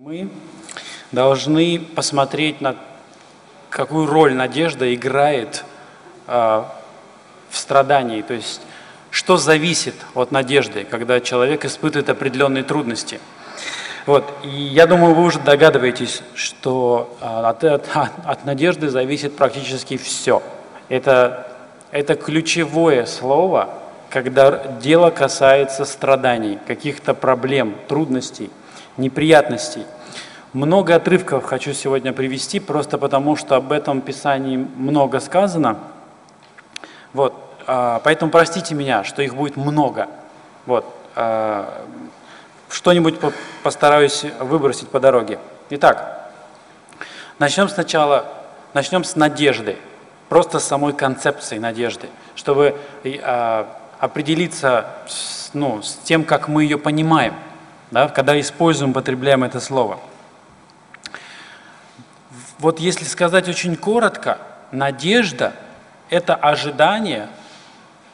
Мы должны посмотреть на какую роль надежда играет э, в страдании, то есть что зависит от надежды, когда человек испытывает определенные трудности. Вот. И я думаю, вы уже догадываетесь, что э, от, от, от надежды зависит практически все. Это, это ключевое слово, когда дело касается страданий, каких-то проблем, трудностей – неприятностей. Много отрывков хочу сегодня привести, просто потому что об этом Писании много сказано. Вот, а, поэтому простите меня, что их будет много. Вот, а, что-нибудь постараюсь выбросить по дороге. Итак, начнем сначала, начнем с надежды, просто с самой концепции надежды, чтобы а, определиться ну, с тем, как мы ее понимаем – да, когда используем, употребляем это слово. Вот если сказать очень коротко, надежда – это ожидание,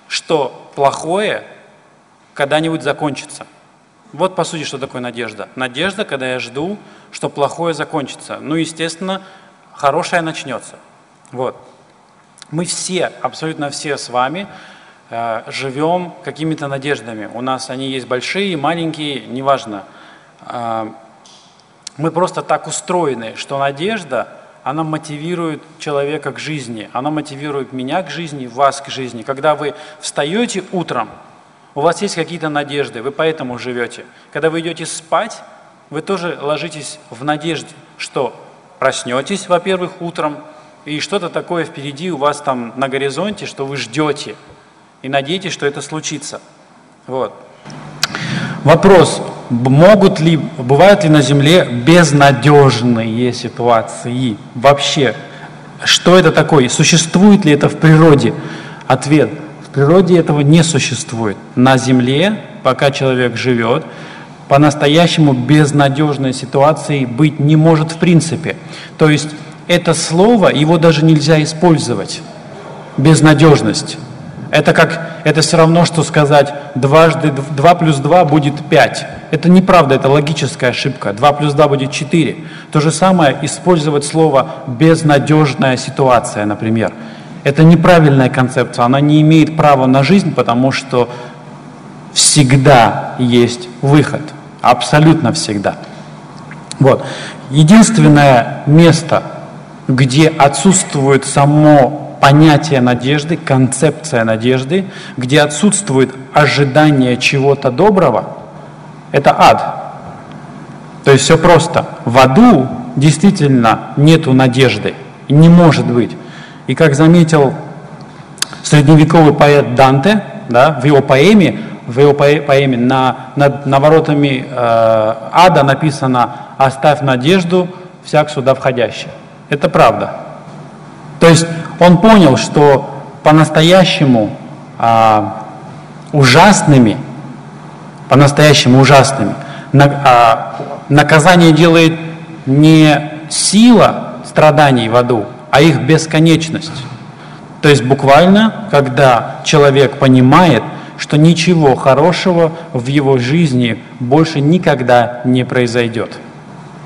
что плохое когда-нибудь закончится. Вот по сути, что такое надежда. Надежда, когда я жду, что плохое закончится. Ну, естественно, хорошее начнется. Вот. Мы все, абсолютно все с вами живем какими-то надеждами. У нас они есть большие, маленькие, неважно. Э, мы просто так устроены, что надежда, она мотивирует человека к жизни, она мотивирует меня к жизни, вас к жизни. Когда вы встаете утром, у вас есть какие-то надежды, вы поэтому живете. Когда вы идете спать, вы тоже ложитесь в надежде, что проснетесь, во-первых, утром, и что-то такое впереди у вас там на горизонте, что вы ждете – и надейтесь, что это случится. Вот. Вопрос, могут ли, бывают ли на Земле безнадежные ситуации? Вообще, что это такое? Существует ли это в природе? Ответ, в природе этого не существует. На Земле, пока человек живет, по-настоящему безнадежной ситуации быть не может в принципе. То есть это слово, его даже нельзя использовать. Безнадежность. Это как, это все равно, что сказать дважды 2 плюс 2 будет 5. Это неправда, это логическая ошибка. 2 плюс 2 будет 4. То же самое использовать слово безнадежная ситуация, например. Это неправильная концепция, она не имеет права на жизнь, потому что всегда есть выход. Абсолютно всегда. Вот. Единственное место, где отсутствует само понятие надежды, концепция надежды, где отсутствует ожидание чего-то доброго, это ад. То есть все просто. В аду действительно нету надежды. Не может быть. И как заметил средневековый поэт Данте, да, в его поэме, в его поэме на, над наворотами э, ада написано «Оставь надежду всяк сюда входящий». Это правда. То есть он понял, что по-настоящему а, ужасными, по-настоящему ужасными, на, а, наказание делает не сила страданий в аду, а их бесконечность. То есть буквально, когда человек понимает, что ничего хорошего в его жизни больше никогда не произойдет.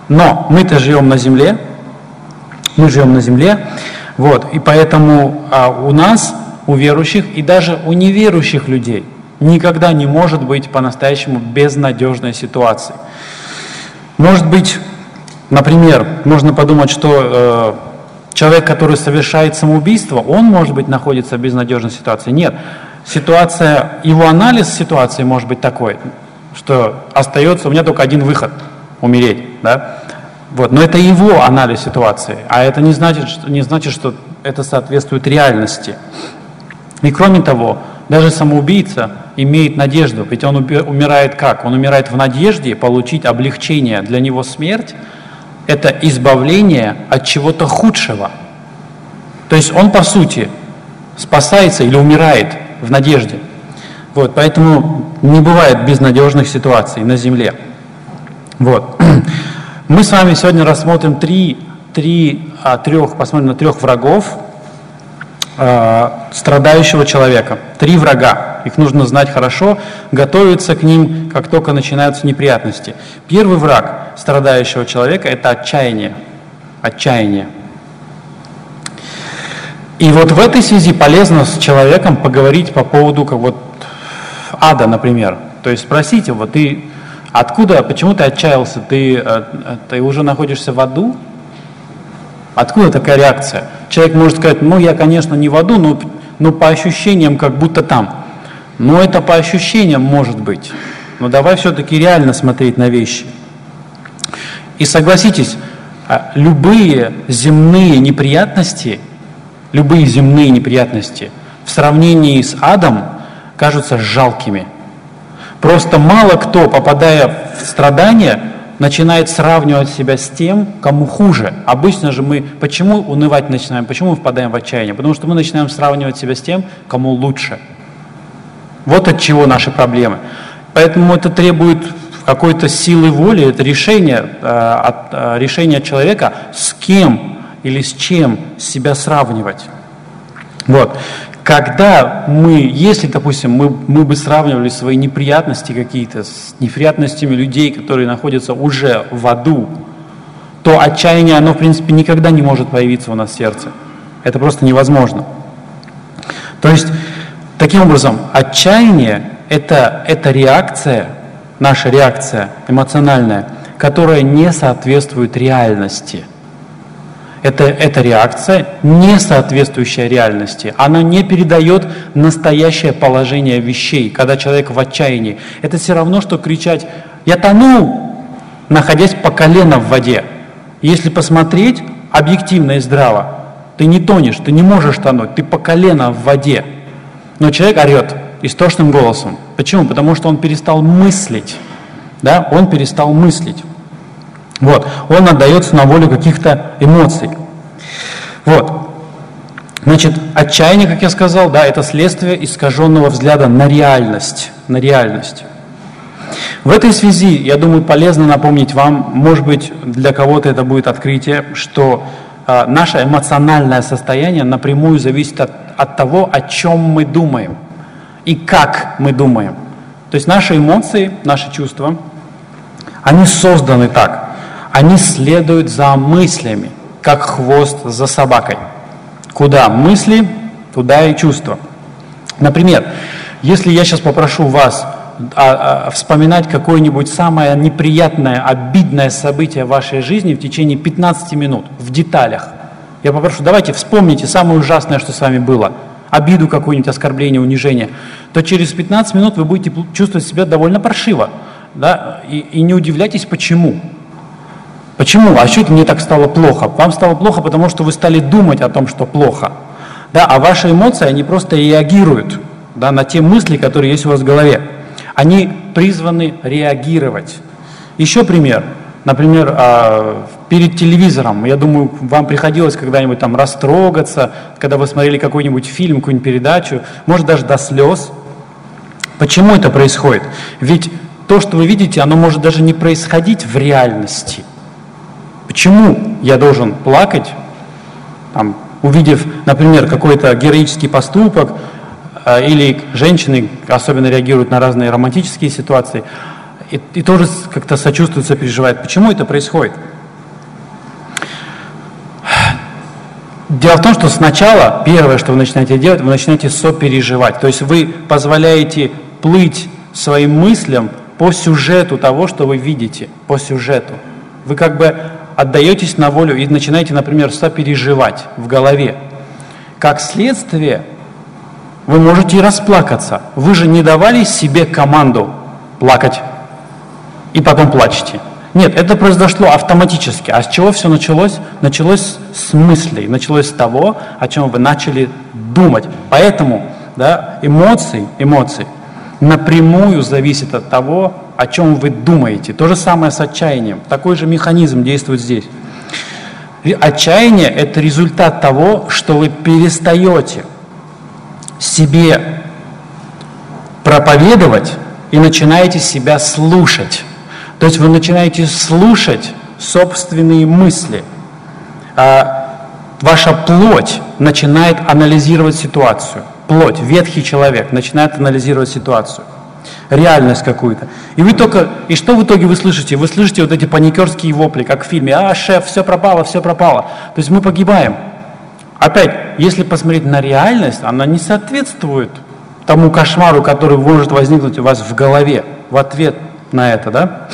Но мы-то живем на земле, мы живем на земле, вот, и поэтому а, у нас, у верующих и даже у неверующих людей никогда не может быть по-настоящему безнадежной ситуации. Может быть, например, можно подумать, что э, человек, который совершает самоубийство, он, может быть, находится в безнадежной ситуации. Нет, ситуация, его анализ ситуации может быть такой, что остается, у меня только один выход – умереть. Да? Вот. Но это его анализ ситуации, а это не значит, что, не значит, что это соответствует реальности. И кроме того, даже самоубийца имеет надежду, ведь он умирает как? Он умирает в надежде получить облегчение. Для него смерть – это избавление от чего-то худшего. То есть он, по сути, спасается или умирает в надежде. Вот, поэтому не бывает безнадежных ситуаций на земле. Вот. Мы с вами сегодня рассмотрим три, три а, трех, посмотрим на трех врагов а, страдающего человека. Три врага. враг. Их нужно знать хорошо, готовиться к ним, как только начинаются неприятности. Первый враг страдающего человека – это отчаяние. Отчаяние. И вот в этой связи полезно с человеком поговорить по поводу как вот ада, например. То есть спросить его, ты откуда, почему ты отчаялся, ты, э, ты уже находишься в аду? Откуда такая реакция? Человек может сказать, ну я, конечно, не в аду, но, но по ощущениям как будто там. Но это по ощущениям может быть. Но давай все-таки реально смотреть на вещи. И согласитесь, а, любые земные неприятности, любые земные неприятности в сравнении с адом кажутся жалкими. Просто мало кто, попадая в страдания, начинает сравнивать себя с тем, кому хуже. Обычно же мы почему унывать начинаем, почему мы впадаем в отчаяние? Потому что мы начинаем сравнивать себя с тем, кому лучше. Вот от чего наши проблемы. Поэтому это требует какой-то силы воли, это решение, э, от, э, решение человека, с кем или с чем себя сравнивать. Вот. Когда мы, если, допустим, мы, мы бы сравнивали свои неприятности какие-то с неприятностями людей, которые находятся уже в аду, то отчаяние, оно, в принципе, никогда не может появиться у нас в сердце. Это просто невозможно. То есть, таким образом, отчаяние это, это реакция, наша реакция эмоциональная, которая не соответствует реальности – это, это реакция, не соответствующая реальности. Она не передает настоящее положение вещей, когда человек в отчаянии. Это все равно, что кричать «Я тону!», находясь по колено в воде. Если посмотреть объективно и здраво, ты не тонешь, ты не можешь тонуть, ты по колено в воде. Но человек орет истошным голосом. Почему? Потому что он перестал мыслить. Да? Он перестал мыслить. Вот, он отдается на волю каких-то эмоций. Вот. Значит, отчаяние, как я сказал, да, это следствие искаженного взгляда на реальность, на реальность. В этой связи, я думаю, полезно напомнить вам, может быть, для кого-то это будет открытие, что э, наше эмоциональное состояние напрямую зависит от, от того, о чем мы думаем и как мы думаем. То есть наши эмоции, наши чувства, они созданы так, они следуют за мыслями, как хвост за собакой. Куда мысли, туда и чувства. Например, если я сейчас попрошу вас а, а, вспоминать какое-нибудь самое неприятное, обидное событие в вашей жизни в течение 15 минут, в деталях. Я попрошу, давайте вспомните самое ужасное, что с вами было, обиду какую-нибудь, оскорбление, унижение, то через 15 минут вы будете чувствовать себя довольно паршиво. Да? И, и не удивляйтесь, почему. Почему? А это мне так стало плохо? Вам стало плохо, потому что вы стали думать о том, что плохо. Да, а ваши эмоции, они просто реагируют да, на те мысли, которые есть у вас в голове. Они призваны реагировать. Еще пример. Например, а, перед телевизором, я думаю, вам приходилось когда-нибудь там растрогаться, когда вы смотрели какой-нибудь фильм, какую-нибудь передачу, может даже до слез. Почему это происходит? Ведь то, что вы видите, оно может даже не происходить в реальности – Почему я должен плакать, там, увидев, например, какой-то героический поступок, э, или женщины особенно реагируют на разные романтические ситуации, и, и тоже как-то сочувствуют, сопереживают. Почему это происходит? Дело в том, что сначала первое, что вы начинаете делать, вы начинаете сопереживать. То есть вы позволяете плыть своим мыслям по сюжету того, что вы видите, по сюжету. Вы как бы отдаетесь на волю и начинаете, например, сопереживать в голове, как следствие вы можете и расплакаться. Вы же не давали себе команду плакать и потом плачете. Нет, это произошло автоматически. А с чего все началось? Началось с мыслей, началось с того, о чем вы начали думать. Поэтому да, эмоции, эмоции напрямую зависят от того, о чем вы думаете. То же самое с отчаянием. Такой же механизм действует здесь. Отчаяние – это результат того, что вы перестаете себе проповедовать и начинаете себя слушать. То есть вы начинаете слушать собственные мысли. А ваша плоть начинает анализировать ситуацию. плоть, ветхий человек начинает анализировать ситуацию, реальность какую-то. И вы только, и что в итоге вы слышите? Вы слышите вот эти паникерские вопли, как в фильме, а, шеф, все пропало, все пропало. То есть мы погибаем. Опять, если посмотреть на реальность, она не соответствует тому кошмару, который может возникнуть у вас в голове в ответ на это, да?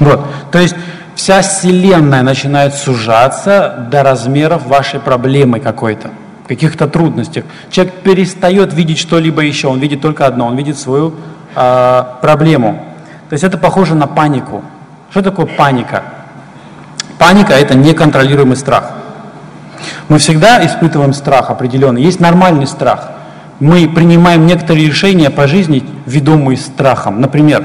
Вот, то есть вся Вселенная начинает сужаться до размеров вашей проблемы какой-то, каких-то трудностях. Человек перестает видеть что-либо еще, он видит только одно, он видит свою э, проблему. То есть это похоже на панику. Что такое паника? Паника – это неконтролируемый страх. Мы всегда испытываем страх определенный. Есть нормальный страх. Мы принимаем некоторые решения по жизни, ведомые страхом. Например,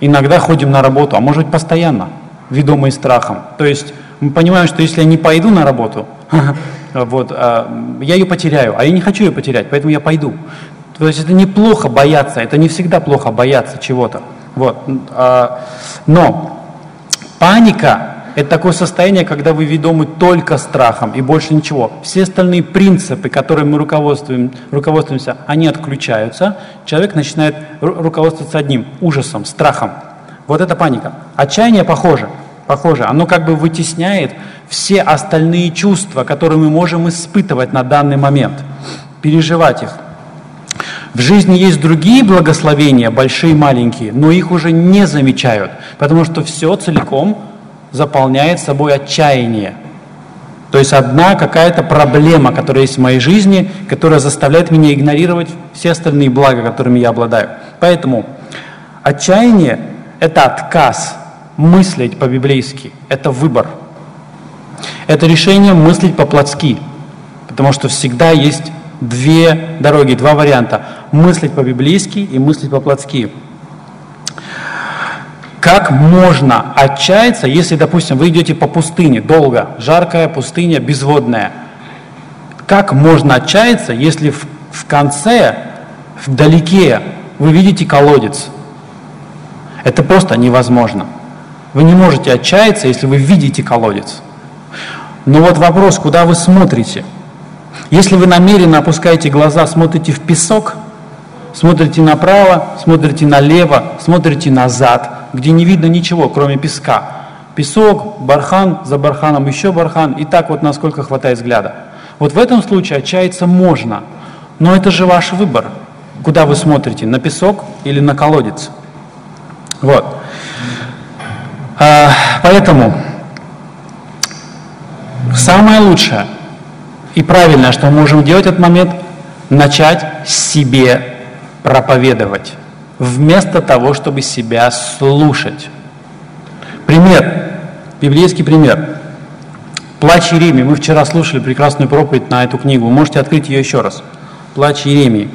иногда ходим на работу, а может быть постоянно, ведомые страхом. То есть мы понимаем, что если я не пойду на работу, вот, а, я ее потеряю, а я не хочу ее потерять, поэтому я пойду. То есть это неплохо бояться, это не всегда плохо бояться чего-то. Вот. А, но паника это такое состояние, когда вы ведомы только страхом и больше ничего. Все остальные принципы, которыми мы руководствуем, руководствуемся, они отключаются. Человек начинает руководствоваться одним – ужасом, страхом. Вот это паника. Отчаяние похоже. Похоже. Оно как бы вытесняет все остальные чувства, которые мы можем испытывать на данный момент, переживать их. В жизни есть другие благословения, большие и маленькие, но их уже не замечают, потому что все целиком заполняет собой отчаяние. То есть одна какая-то проблема, которая есть в моей жизни, которая заставляет меня игнорировать все остальные блага, которыми я обладаю. Поэтому отчаяние – это отказ мыслить по-библейски, это выбор. Это решение мыслить по-плотски, потому что всегда есть две дороги, два варианта – мыслить по-библейски и мыслить по-плотски. Как можно отчаяться, если, допустим, вы идете по пустыне долго, жаркая пустыня, безводная? Как можно отчаяться, если в, в конце, вдалеке, вы видите колодец? Это просто невозможно. Вы не можете отчаяться, если вы видите колодец. Но вот вопрос, куда вы смотрите? Если вы намеренно опускаете глаза, смотрите в песок, смотрите направо, смотрите налево, смотрите назад – где не видно ничего, кроме песка. Песок, бархан, за барханом еще бархан, и так вот насколько хватает взгляда. Вот в этом случае отчаяться можно, но это же ваш выбор. Куда вы смотрите, на песок или на колодец? Вот. А, поэтому самое лучшее и правильное, что мы можем делать в этот момент, начать себе проповедовать вместо того, чтобы себя слушать. Пример, библейский пример. Плач Иеремии. Мы вчера слушали прекрасную проповедь на эту книгу. Вы можете открыть ее еще раз. Плач Иеремии.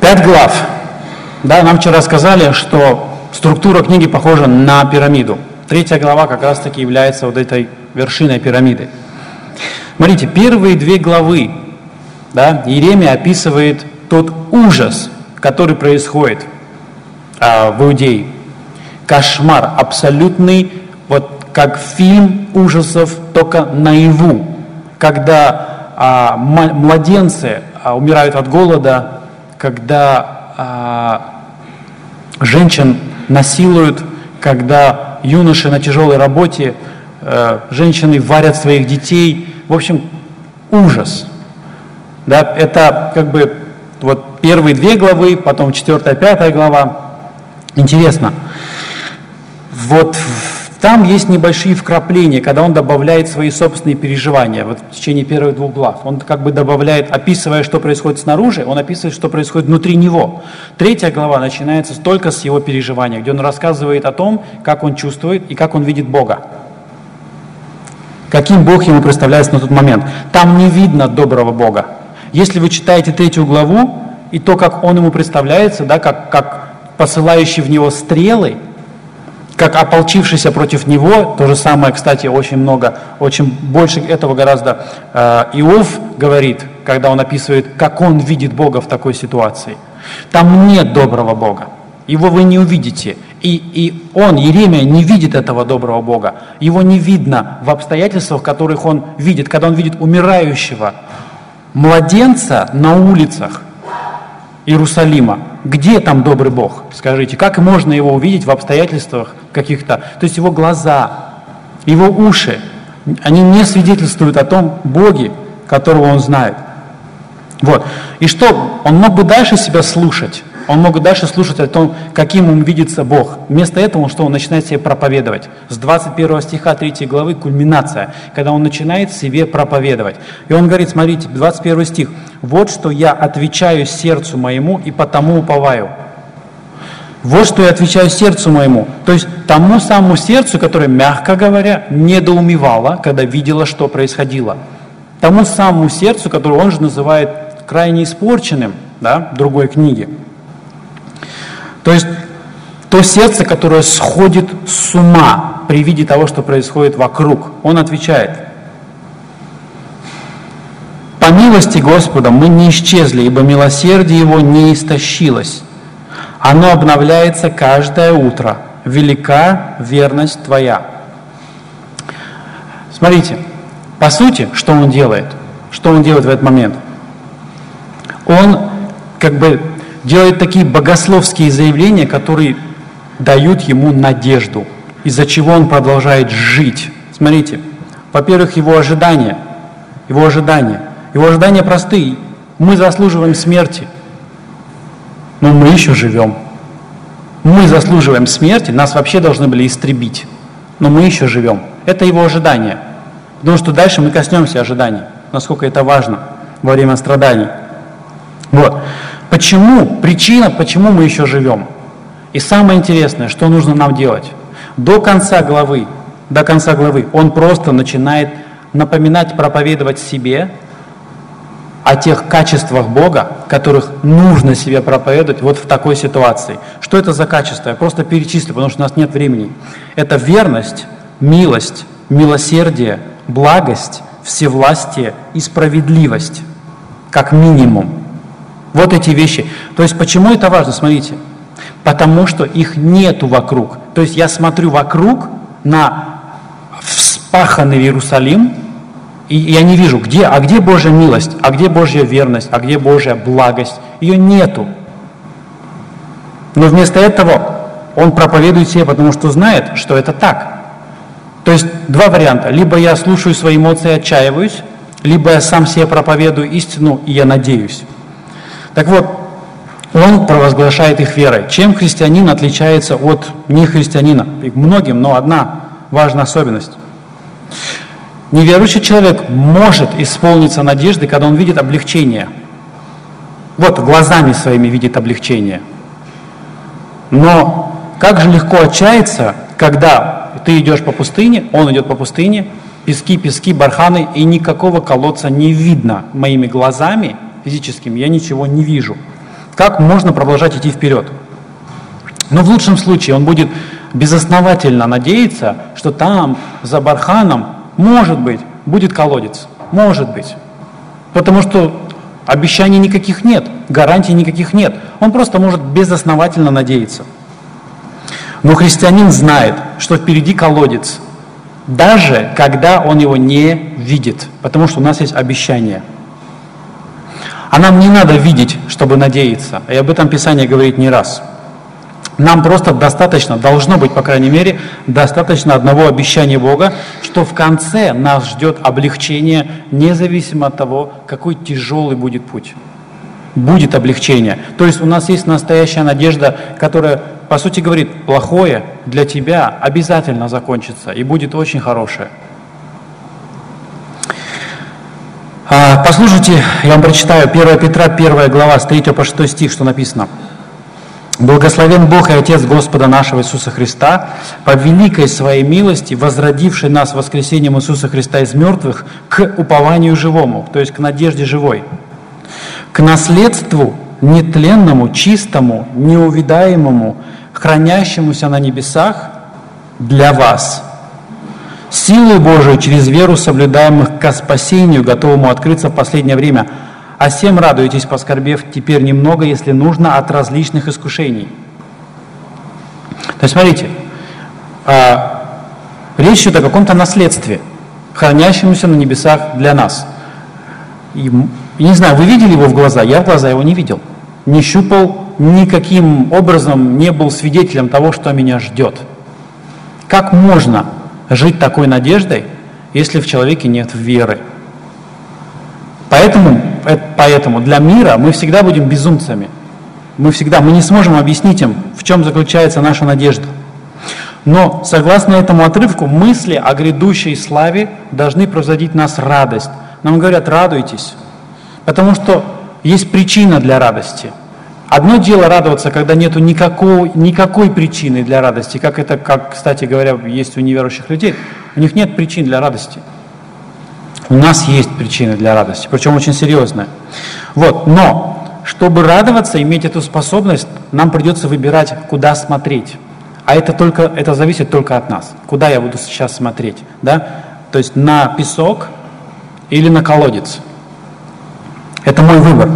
Пять глав. Да, нам вчера сказали, что структура книги похожа на пирамиду. Третья глава как раз таки является вот этой вершиной пирамиды. Смотрите, первые две главы да, Иеремия описывает тот ужас, который происходит а, в Иудее. Кошмар абсолютный, вот как фильм ужасов, только наяву, когда а, младенцы а, умирают от голода, когда а, женщин насилуют, когда юноши на тяжелой работе, а, женщины варят своих детей. В общем, ужас – да, это как бы вот первые две главы, потом четвертая, пятая глава. Интересно. Вот там есть небольшие вкрапления, когда он добавляет свои собственные переживания вот в течение первых двух глав. Он как бы добавляет, описывая, что происходит снаружи, он описывает, что происходит внутри него. Третья глава начинается только с его переживания, где он рассказывает о том, как он чувствует и как он видит Бога. Каким Бог ему представляется на тот момент. Там не видно доброго Бога. Если вы читаете третью главу, и то, как он ему представляется, да, как, как посылающий в него стрелы, как ополчившийся против него, то же самое, кстати, очень много, очень больше этого гораздо э, Иов говорит, когда он описывает, как он видит Бога в такой ситуации. Там нет доброго Бога, его вы не увидите. И, и он, Еремия, не видит этого доброго Бога. Его не видно в обстоятельствах, которых он видит, когда он видит умирающего младенца на улицах Иерусалима. Где там добрый Бог? Скажите, как можно его увидеть в обстоятельствах каких-то? То есть его глаза, его уши, они не свидетельствуют о том Боге, которого он знает. Вот. И что? Он мог бы дальше себя слушать. Он мог дальше слушать о том, каким ему видится Бог. Вместо этого, что он начинает себе проповедовать. С 21 стиха 3 главы кульминация, когда он начинает себе проповедовать. И он говорит, смотрите, 21 стих. «Вот что я отвечаю сердцу моему и потому уповаю». Вот что я отвечаю сердцу моему. То есть тому самому сердцу, которое, мягко говоря, недоумевало, когда видело, что происходило. Тому самому сердцу, которое он же называет крайне испорченным, да, другой книге. То есть то сердце, которое сходит с ума при виде того, что происходит вокруг, он отвечает, по милости Господа мы не исчезли, ибо милосердие Его не истощилось. Оно обновляется каждое утро. Велика верность Твоя. Смотрите, по сути, что он делает? Что он делает в этот момент? Он как бы делает такие богословские заявления, которые дают ему надежду, из-за чего он продолжает жить. Смотрите, во-первых, его ожидания, его ожидания, его ожидания простые. Мы заслуживаем смерти, но мы еще живем. Мы заслуживаем смерти, нас вообще должны были истребить, но мы еще живем. Это его ожидание. Потому что дальше мы коснемся ожиданий, насколько это важно во время страданий. Вот. Почему? Причина, почему мы еще живем. И самое интересное, что нужно нам делать. До конца главы, до конца главы он просто начинает напоминать, проповедовать себе о тех качествах Бога, которых нужно себе проповедовать вот в такой ситуации. Что это за качество? Я просто перечислю, потому что у нас нет времени. Это верность, милость, милосердие, благость, всевластие и справедливость, как минимум. Вот эти вещи. То есть почему это важно? Смотрите. Потому что их нету вокруг. То есть я смотрю вокруг на вспаханный Иерусалим, и я не вижу, где, а где Божья милость, а где Божья верность, а где Божья благость. Ее нету. Но вместо этого он проповедует себе, потому что знает, что это так. То есть два варианта. Либо я слушаю свои эмоции и отчаиваюсь, либо я сам себе проповедую истину, и я надеюсь. Так вот, он провозглашает их верой. Чем христианин отличается от нехристианина? Их многим, но одна важная особенность. Неверующий человек может исполниться надежды, когда он видит облегчение. Вот глазами своими видит облегчение. Но как же легко отчаяться, когда ты идешь по пустыне, он идет по пустыне, пески, пески, барханы, и никакого колодца не видно моими глазами – физическим, я ничего не вижу. Как можно продолжать идти вперед? Но в лучшем случае он будет безосновательно надеяться, что там, за барханом, может быть, будет колодец. Может быть. Потому что обещаний никаких нет, гарантий никаких нет. Он просто может безосновательно надеяться. Но христианин знает, что впереди колодец, даже когда он его не видит, потому что у нас есть обещание – а нам не надо видеть, чтобы надеяться. И об этом Писание говорит не раз. Нам просто достаточно, должно быть, по крайней мере, достаточно одного обещания Бога, что в конце нас ждет облегчение, независимо от того, какой тяжелый будет путь. Будет облегчение. То есть у нас есть настоящая надежда, которая, по сути, говорит, плохое для тебя обязательно закончится и будет очень хорошее. А, послушайте, я вам прочитаю. 1 Петра, 1 глава, с 3 по 6 стих, что написано. Благословен Бог и Отец Господа нашего Иисуса Христа, по великой своей милости, возродивший нас воскресением Иисуса Христа из мертвых к упованию живому, то есть к надежде живой, к наследству нетленному, чистому, неувидаемому, хранящемуся на небесах для вас – силой Божией через веру соблюдаемых ко спасению, готовому открыться в последнее время. А всем радуйтесь, поскорбев теперь немного, если нужно, от различных искушений. То есть, смотрите, а, речь идет о каком-то наследстве, хранящемуся на небесах для нас. И, не знаю, вы видели его в глаза? Я в глаза его не видел. Не щупал, никаким образом не был свидетелем того, что меня ждет. Как можно жить такой надеждой, если в человеке нет веры? Поэтому, э, поэтому для мира мы всегда будем безумцами. Мы всегда, мы не сможем объяснить им, в чем заключается наша надежда. Но, согласно этому отрывку, мысли о грядущей славе должны производить нас радость. Нам говорят, радуйтесь, потому что есть причина для радости. Одно дело радоваться, когда нету никакой, никакой причины для радости, как это, как, кстати говоря, есть у неверующих людей. У них нет причин для радости. У нас есть причины для радости, причем очень серьезная. Вот, но чтобы радоваться, иметь эту способность, нам придется выбирать, куда смотреть. А это, только, это зависит только от нас. Куда я буду сейчас смотреть? Да? То есть на песок или на колодец. Это мой выбор.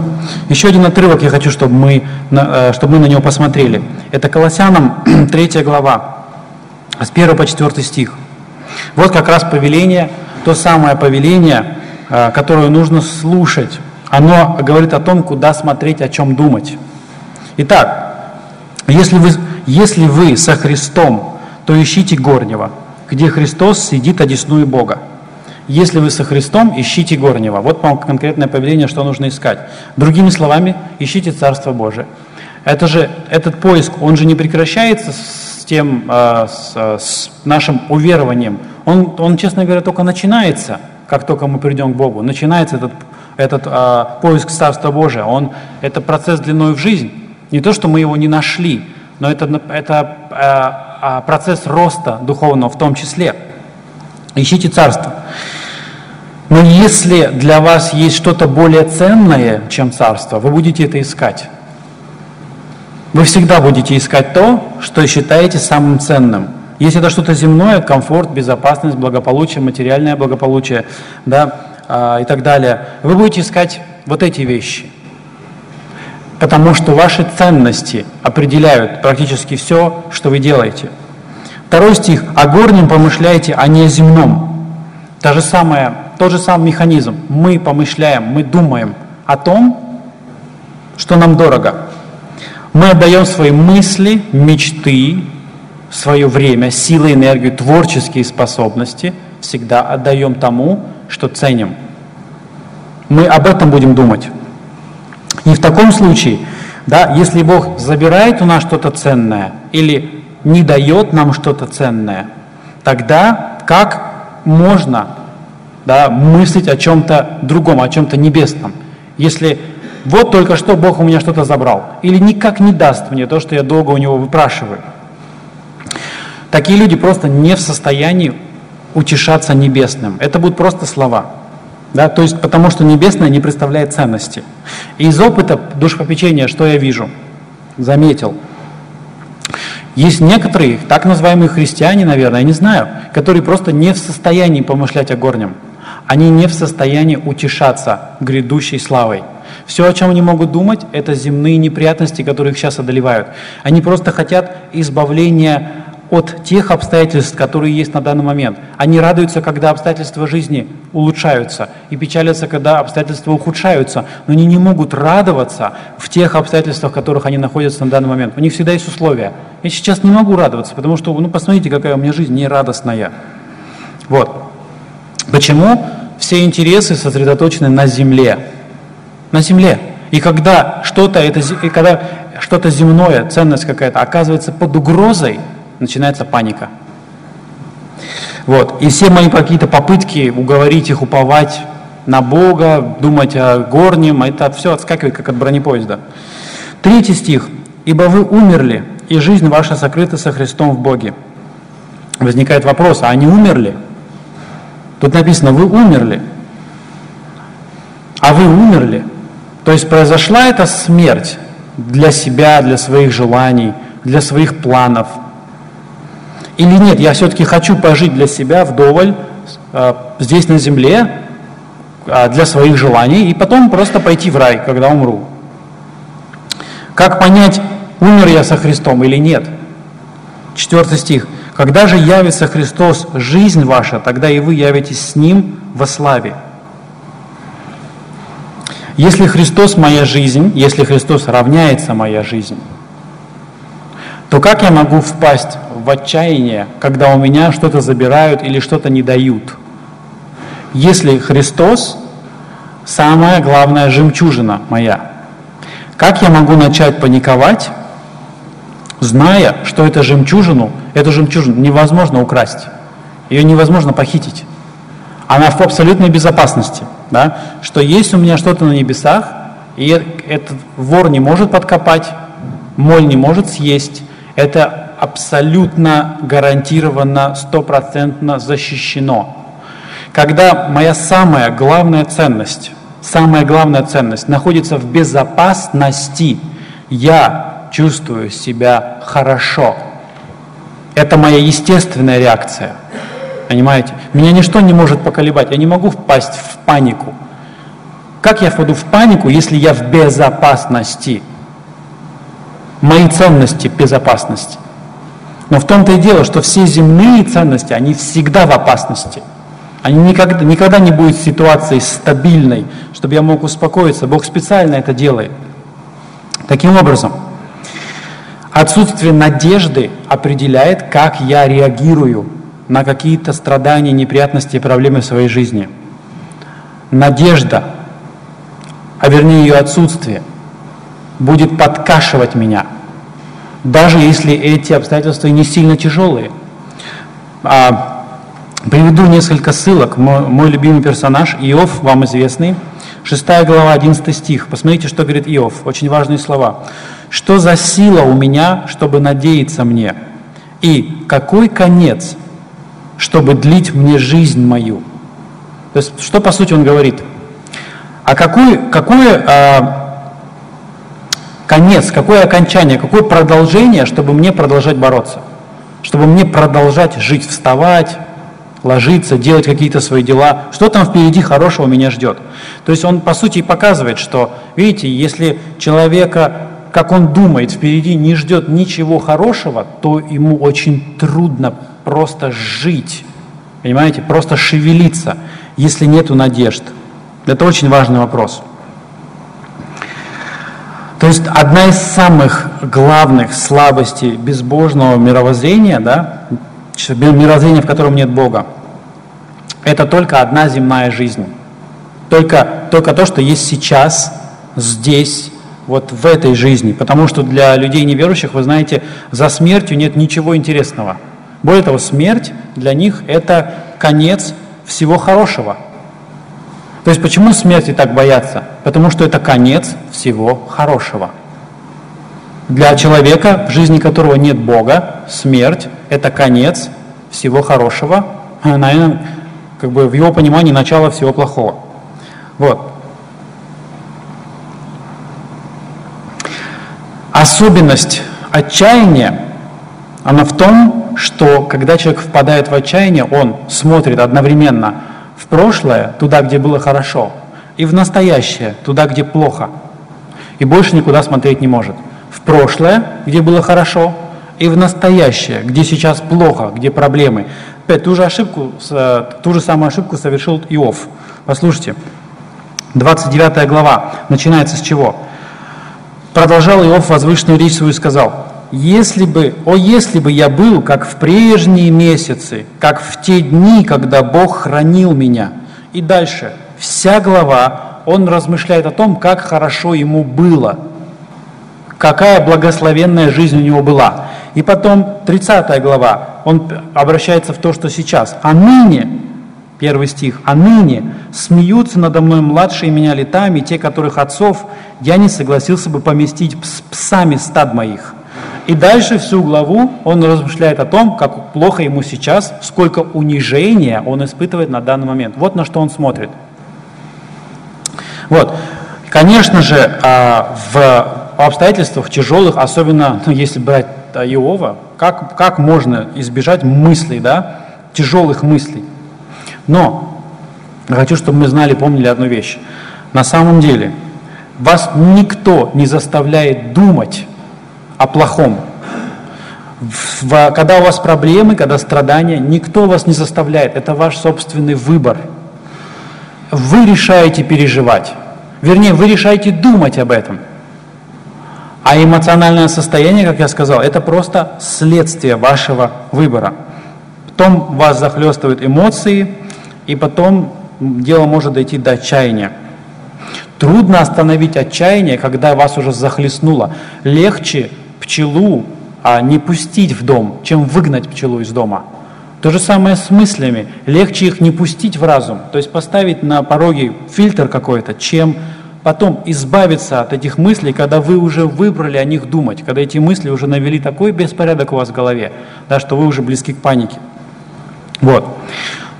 Еще один отрывок я хочу, чтобы мы, э, чтобы мы на него посмотрели. Это Колоссянам 3 глава, с 1 по 4 стих. Вот как раз повеление, то самое повеление, э, которое нужно слушать. Оно говорит о том, куда смотреть, о чем думать. Итак, если вы, если вы со Христом, то ищите горнего, где Христос сидит одесную Бога. Если вы со Христом, ищите горнего. Вот вам конкретное повеление, что нужно искать. Другими словами, ищите Царство Божие. Это же, этот поиск, он же не прекращается с тем, э, с, с нашим уверованием. Он, он, честно говоря, только начинается, как только мы придем к Богу. Начинается этот, этот э, поиск Царства Божия. Он, это процесс длиной в жизнь. Не то, что мы его не нашли, но это, это процесс роста духовного в том числе. Ищите Царство. Но если для вас есть что-то более ценное, чем царство, вы будете это искать. Вы всегда будете искать то, что считаете самым ценным. Если это что-то земное, комфорт, безопасность, благополучие, материальное благополучие, да, э, и так далее, вы будете искать вот эти вещи. Потому что ваши ценности определяют практически все, что вы делаете. Второй стих. «О горнем помышляйте, а не о земном». Та же самая тот же самый механизм. Мы помышляем, мы думаем о том, что нам дорого. Мы отдаем свои мысли, мечты, свое время, силы, энергию, творческие способности всегда отдаем тому, что ценим. Мы об этом будем думать. И в таком случае, да, если Бог забирает у нас что-то ценное или не дает нам что-то ценное, тогда как можно да, мыслить о чем-то другом, о чем-то небесном. Если вот только что Бог у меня что-то забрал, или никак не даст мне то, что я долго у него выпрашиваю. Такие люди просто не в состоянии утешаться небесным. Это будут просто слова. Да? То есть потому что небесное не представляет ценности. И из опыта душпопечения, что я вижу, заметил, есть некоторые, так называемые христиане, наверное, я не знаю, которые просто не в состоянии помышлять о горнем. Они не в состоянии утешаться грядущей славой. Все, о чем они могут думать, это земные неприятности, которые их сейчас одолевают. Они просто хотят избавления от тех обстоятельств, которые есть на данный момент. Они радуются, когда обстоятельства жизни улучшаются, и печалятся, когда обстоятельства ухудшаются, но они не могут радоваться в тех обстоятельствах, в которых они находятся на данный момент. У них всегда есть условия. Я сейчас не могу радоваться, потому что, ну, посмотрите, какая у меня жизнь нерадостная. Вот. Почему все интересы сосредоточены на земле? На земле. И когда что-то, это, и когда что-то земное, ценность какая-то оказывается под угрозой, начинается паника. Вот. И все мои какие-то попытки уговорить их уповать на Бога, думать о горнем, это все отскакивает, как от бронепоезда. Третий стих. «Ибо вы умерли, и жизнь ваша сокрыта со Христом в Боге». Возникает вопрос, а они умерли? Тут написано, вы умерли. А вы умерли. То есть произошла эта смерть для себя, для своих желаний, для своих планов. Или нет, я все-таки хочу пожить для себя вдоволь э, здесь на земле, э, для своих желаний, и потом просто пойти в рай, когда умру. Как понять, умер я со Христом или нет? Четвертый стих. «Когда же явится Христос, жизнь ваша, тогда и вы явитесь с Ним во славе». Если Христос моя жизнь, если Христос равняется моя жизнь, то как я могу впасть в отчаяние, когда у меня что-то забирают или что-то не дают? Если Христос самая главная жемчужина моя, как я могу начать паниковать, зная, что эту жемчужину, эту жемчужину невозможно украсть, ее невозможно похитить. Она в абсолютной безопасности, да? что есть у меня что-то на небесах, и этот вор не может подкопать, моль не может съесть. Это абсолютно гарантированно, стопроцентно защищено. Когда моя самая главная ценность, самая главная ценность находится в безопасности, я чувствую себя хорошо. Это моя естественная реакция. Понимаете? Меня ничто не может поколебать. Я не могу впасть в панику. Как я впаду в панику, если я в безопасности? Мои ценности в безопасности. Но в том-то и дело, что все земные ценности, они всегда в опасности. Они никогда, никогда не будет ситуации стабильной, чтобы я мог успокоиться. Бог специально это делает. Таким образом, Отсутствие надежды определяет, как я реагирую на какие-то страдания, неприятности и проблемы в своей жизни. Надежда, а вернее ее отсутствие, будет подкашивать меня, даже если эти обстоятельства не сильно тяжелые. А, приведу несколько ссылок. Мой, мой любимый персонаж Иов, вам известный, 6 глава, 11 стих. Посмотрите, что говорит Иов. Очень важные слова. Что за сила у меня, чтобы надеяться мне? И какой конец, чтобы длить мне жизнь мою? То есть, что по сути он говорит? А какой, какое а, конец, какое окончание, какое продолжение, чтобы мне продолжать бороться? Чтобы мне продолжать жить, вставать, ложиться, делать какие-то свои дела. Что там впереди хорошего меня ждет? То есть он, по сути, показывает, что, видите, если человека как он думает, впереди не ждет ничего хорошего, то ему очень трудно просто жить, понимаете, просто шевелиться, если нету надежд. Это очень важный вопрос. То есть одна из самых главных слабостей безбожного мировоззрения, да, мировоззрения, в котором нет Бога, это только одна земная жизнь. Только, только то, что есть сейчас, здесь вот в этой жизни, потому что для людей неверующих, вы знаете, за смертью нет ничего интересного. Более того, смерть для них это конец всего хорошего. То есть почему смерти так боятся? Потому что это конец всего хорошего. Для человека, в жизни которого нет Бога, смерть – это конец всего хорошего, наверное, как бы в его понимании начало всего плохого. Вот. Особенность отчаяния, она в том, что когда человек впадает в отчаяние, он смотрит одновременно в прошлое, туда, где было хорошо, и в настоящее, туда, где плохо. И больше никуда смотреть не может. В прошлое, где было хорошо, и в настоящее, где сейчас плохо, где проблемы. Опять ту же ошибку, ту же самую ошибку совершил Иов. Послушайте, 29 глава начинается с чего? Продолжал Иов возвышенную речь свою и сказал, «Если бы, о, если бы я был, как в прежние месяцы, как в те дни, когда Бог хранил меня». И дальше, вся глава, он размышляет о том, как хорошо ему было, какая благословенная жизнь у него была. И потом 30 глава, он обращается в то, что сейчас. А ныне Первый стих. «А ныне смеются надо мной младшие меня летами, те, которых отцов я не согласился бы поместить с псами стад моих». И дальше всю главу он размышляет о том, как плохо ему сейчас, сколько унижения он испытывает на данный момент. Вот на что он смотрит. Вот. Конечно же, а, в обстоятельствах тяжелых, особенно ну, если брать Иова, как, как можно избежать мыслей, да, тяжелых мыслей? Но хочу, чтобы мы знали, помнили одну вещь. На самом деле, вас никто не заставляет думать о плохом. В, когда у вас проблемы, когда страдания, никто вас не заставляет. Это ваш собственный выбор. Вы решаете переживать. Вернее, вы решаете думать об этом. А эмоциональное состояние, как я сказал, это просто следствие вашего выбора. Потом вас захлестывают эмоции, и потом дело может дойти до отчаяния. Трудно остановить отчаяние, когда вас уже захлестнуло. Легче пчелу а, не пустить в дом, чем выгнать пчелу из дома. То же самое с мыслями. Легче их не пустить в разум, то есть поставить на пороге фильтр какой-то, чем потом избавиться от этих мыслей, когда вы уже выбрали о них думать, когда эти мысли уже навели такой беспорядок у вас в голове, да, что вы уже близки к панике. Вот.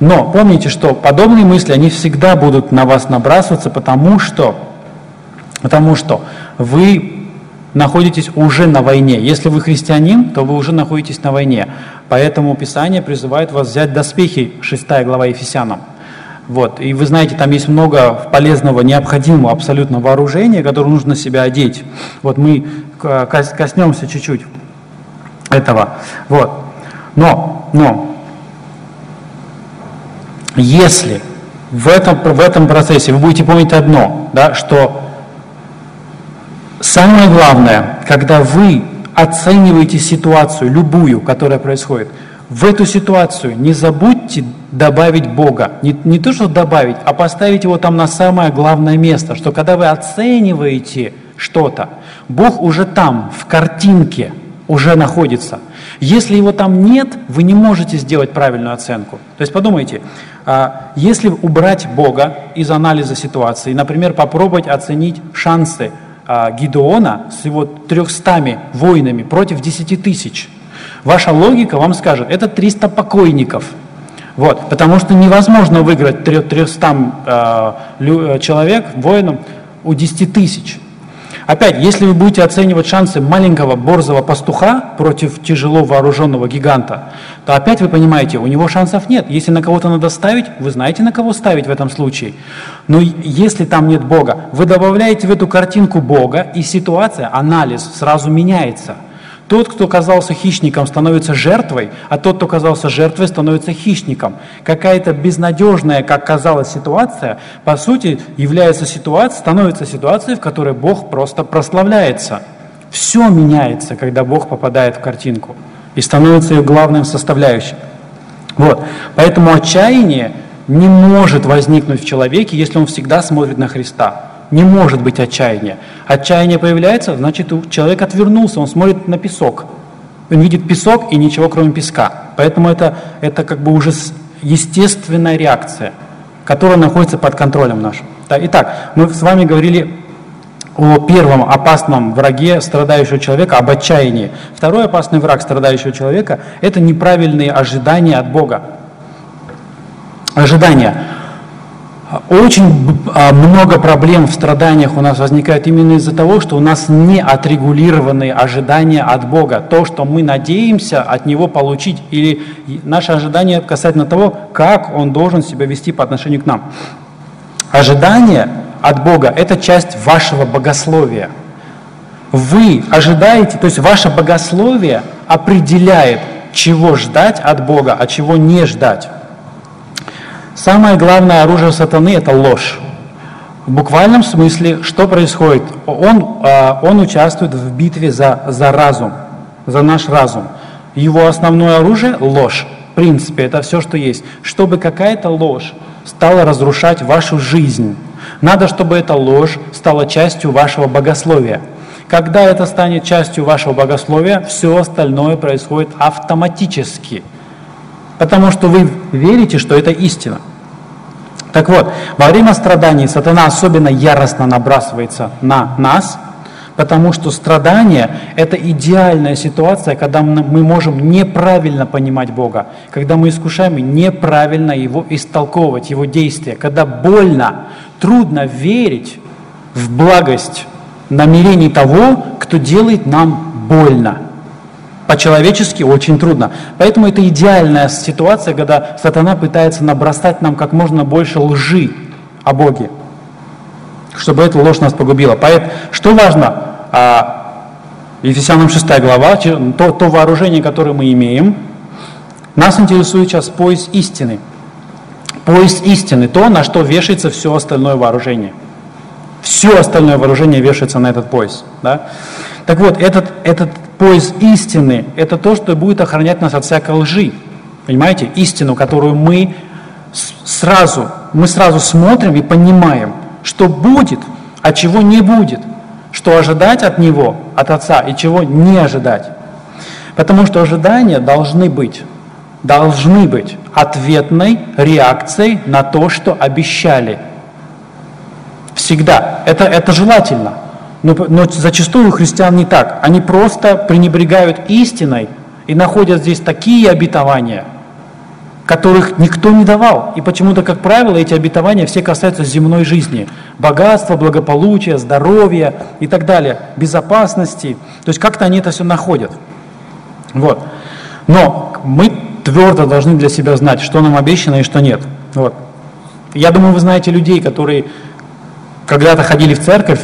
Но помните, что подобные мысли, они всегда будут на вас набрасываться, потому что, потому что вы находитесь уже на войне. Если вы христианин, то вы уже находитесь на войне. Поэтому Писание призывает вас взять доспехи, 6 глава Ефесянам. Вот. И вы знаете, там есть много полезного, необходимого абсолютно вооружения, которое нужно себя одеть. Вот мы коснемся чуть-чуть этого. Вот. Но, но, если в этом, в этом процессе вы будете помнить одно, да, что самое главное, когда вы оцениваете ситуацию, любую, которая происходит, в эту ситуацию не забудьте добавить Бога. Не, не то, что добавить, а поставить его там на самое главное место, что когда вы оцениваете что-то, Бог уже там, в картинке, уже находится. Если его там нет, вы не можете сделать правильную оценку. То есть подумайте, а, если убрать Бога из анализа ситуации, например, попробовать оценить шансы Гидеона с его 300 воинами против 10 тысяч, ваша логика вам скажет, это 300 покойников. Вот, потому что невозможно выиграть 300 а, человек, воинам, у 10 тысяч. Опять, если вы будете оценивать шансы маленького борзого пастуха против тяжело вооруженного гиганта, то опять вы понимаете, у него шансов нет. Если на кого-то надо ставить, вы знаете, на кого ставить в этом случае. Но если там нет Бога, вы добавляете в эту картинку Бога, и ситуация, анализ сразу меняется – тот, кто казался хищником, становится жертвой, а тот, кто казался жертвой, становится хищником. Какая-то безнадежная, как казалось, ситуация, по сути, является ситуацией, становится ситуацией, в которой Бог просто прославляется. Все меняется, когда Бог попадает в картинку и становится ее главным составляющим. Вот. Поэтому отчаяние не может возникнуть в человеке, если он всегда смотрит на Христа не может быть отчаяния. Отчаяние появляется, значит, человек отвернулся, он смотрит на песок. Он видит песок и ничего, кроме песка. Поэтому это, это как бы уже естественная реакция, которая находится под контролем нашим. Итак, мы с вами говорили о первом опасном враге страдающего человека, об отчаянии. Второй опасный враг страдающего человека – это неправильные ожидания от Бога. Ожидания. Очень а, много проблем в страданиях у нас возникает именно из-за того, что у нас не отрегулированные ожидания от Бога. То, что мы надеемся от Него получить, или наше ожидание касательно того, как Он должен себя вести по отношению к нам. Ожидание от Бога – это часть вашего богословия. Вы ожидаете, то есть ваше богословие определяет, чего ждать от Бога, а чего не ждать. Самое главное оружие сатаны – это ложь. В буквальном смысле, что происходит? Он, а, он участвует в битве за, за разум, за наш разум. Его основное оружие – ложь. В принципе, это все, что есть. Чтобы какая-то ложь стала разрушать вашу жизнь, надо, чтобы эта ложь стала частью вашего богословия. Когда это станет частью вашего богословия, все остальное происходит автоматически – потому что вы верите, что это истина. Так вот, во время страданий сатана особенно яростно набрасывается на нас, потому что страдание – это идеальная ситуация, когда мы можем неправильно понимать Бога, когда мы искушаем неправильно Его истолковывать, Его действия, когда больно, трудно верить в благость намерений того, кто делает нам больно – по-человечески очень трудно. Поэтому это идеальная ситуация, когда сатана пытается набросать нам как можно больше лжи о Боге, чтобы эта ложь нас погубила. Поэтому, что важно, а, Ефесянам 6 глава, то, то вооружение, которое мы имеем, нас интересует сейчас поиск истины. Поиск истины, то, на что вешается все остальное вооружение. Все остальное вооружение вешается на этот пояс. Да? Так вот, этот, этот пояс истины – это то, что будет охранять нас от всякой лжи. Понимаете? Истину, которую мы сразу, мы сразу смотрим и понимаем, что будет, а чего не будет, что ожидать от Него, от Отца, и чего не ожидать. Потому что ожидания должны быть, должны быть ответной реакцией на то, что обещали. Всегда. Это, это желательно. Но, но зачастую у христиан не так. Они просто пренебрегают истиной и находят здесь такие обетования – которых никто не давал. И почему-то, как правило, эти обетования все касаются земной жизни. Богатства, благополучия, здоровья и так далее, безопасности. То есть как-то они это все находят. Вот. Но мы твердо должны для себя знать, что нам обещано и что нет. Вот. Я думаю, вы знаете людей, которые когда-то ходили в церковь,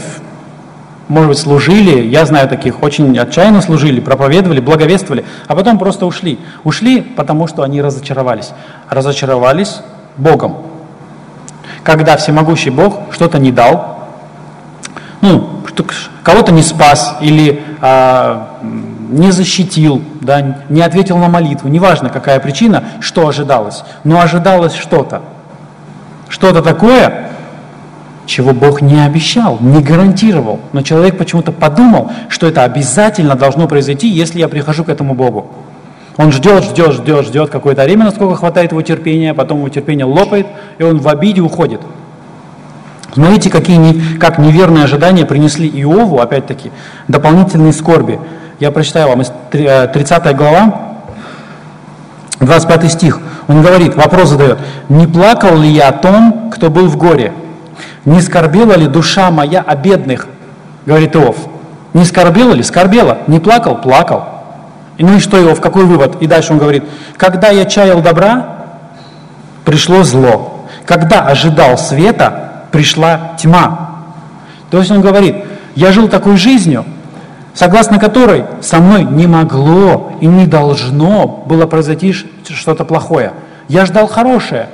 может быть, служили, я знаю таких, очень отчаянно служили, проповедовали, благовествовали, а потом просто ушли. Ушли, потому что они разочаровались. Разочаровались Богом. Когда всемогущий Бог что-то не дал, ну, кого-то не спас или а, не защитил, да, не ответил на молитву, неважно какая причина, что ожидалось, но ожидалось что-то. Что-то такое, чего Бог не обещал, не гарантировал. Но человек почему-то подумал, что это обязательно должно произойти, если я прихожу к этому Богу. Он ждет, ждет, ждет, ждет какое-то время, насколько хватает его терпения, потом его терпение лопает, и он в обиде уходит. Смотрите, какие как неверные ожидания принесли Иову, опять-таки, дополнительные скорби. Я прочитаю вам из 30 э, глава, 25 стих. Он говорит, вопрос задает, «Не плакал ли я о том, кто был в горе?» Не скорбела ли душа моя о бедных? Говорит Иов. Не скорбела ли? Скорбела. Не плакал? Плакал. Ну и что, Иов, какой вывод? И дальше он говорит, когда я чаял добра, пришло зло. Когда ожидал света, пришла тьма. То есть он говорит, я жил такой жизнью, согласно которой со мной не могло и не должно было произойти что-то плохое. Я ждал хорошее,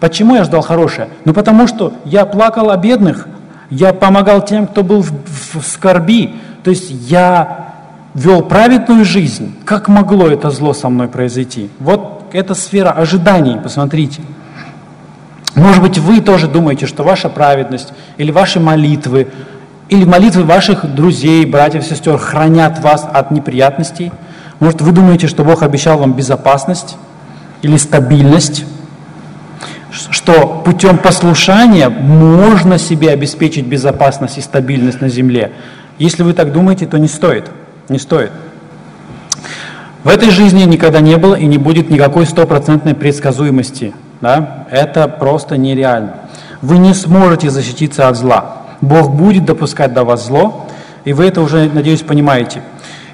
Почему я ждал хорошее? Ну потому что я плакал о бедных, я помогал тем, кто был в, в, скорби. То есть я вел праведную жизнь. Как могло это зло со мной произойти? Вот эта сфера ожиданий, посмотрите. Может быть, вы тоже думаете, что ваша праведность или ваши молитвы, или молитвы ваших друзей, братьев, сестер хранят вас от неприятностей. Может, вы думаете, что Бог обещал вам безопасность или стабильность, что путем послушания можно себе обеспечить безопасность и стабильность на земле. Если вы так думаете, то не стоит. Не стоит. В этой жизни никогда не было и не будет никакой стопроцентной предсказуемости. Да? Это просто нереально. Вы не сможете защититься от зла. Бог будет допускать до вас зло, и вы это уже, надеюсь, понимаете.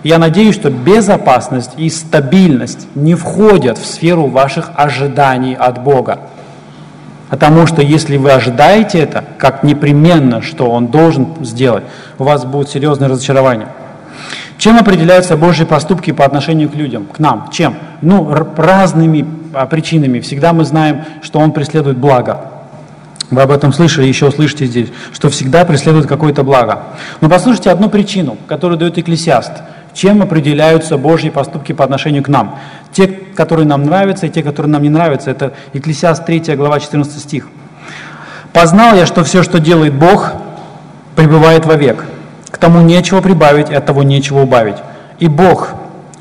Я надеюсь, что безопасность и стабильность не входят в сферу ваших ожиданий от Бога. Потому что если вы ожидаете это, как непременно, что Он должен сделать, у вас будет серьезное разочарование. Чем определяются Божьи поступки по отношению к людям, к нам? Чем? Ну, разными а, причинами. Всегда мы знаем, что Он преследует благо. Вы об этом слышали, еще услышите здесь, что всегда преследует какое-то благо. Но послушайте одну причину, которую дает Экклесиаст – чем определяются Божьи поступки по отношению к нам. Те, которые нам нравятся, и те, которые нам не нравятся. Это Екклесиаст 3 глава 14 стих. «Познал я, что все, что делает Бог, пребывает вовек. К тому нечего прибавить, от того нечего убавить. И Бог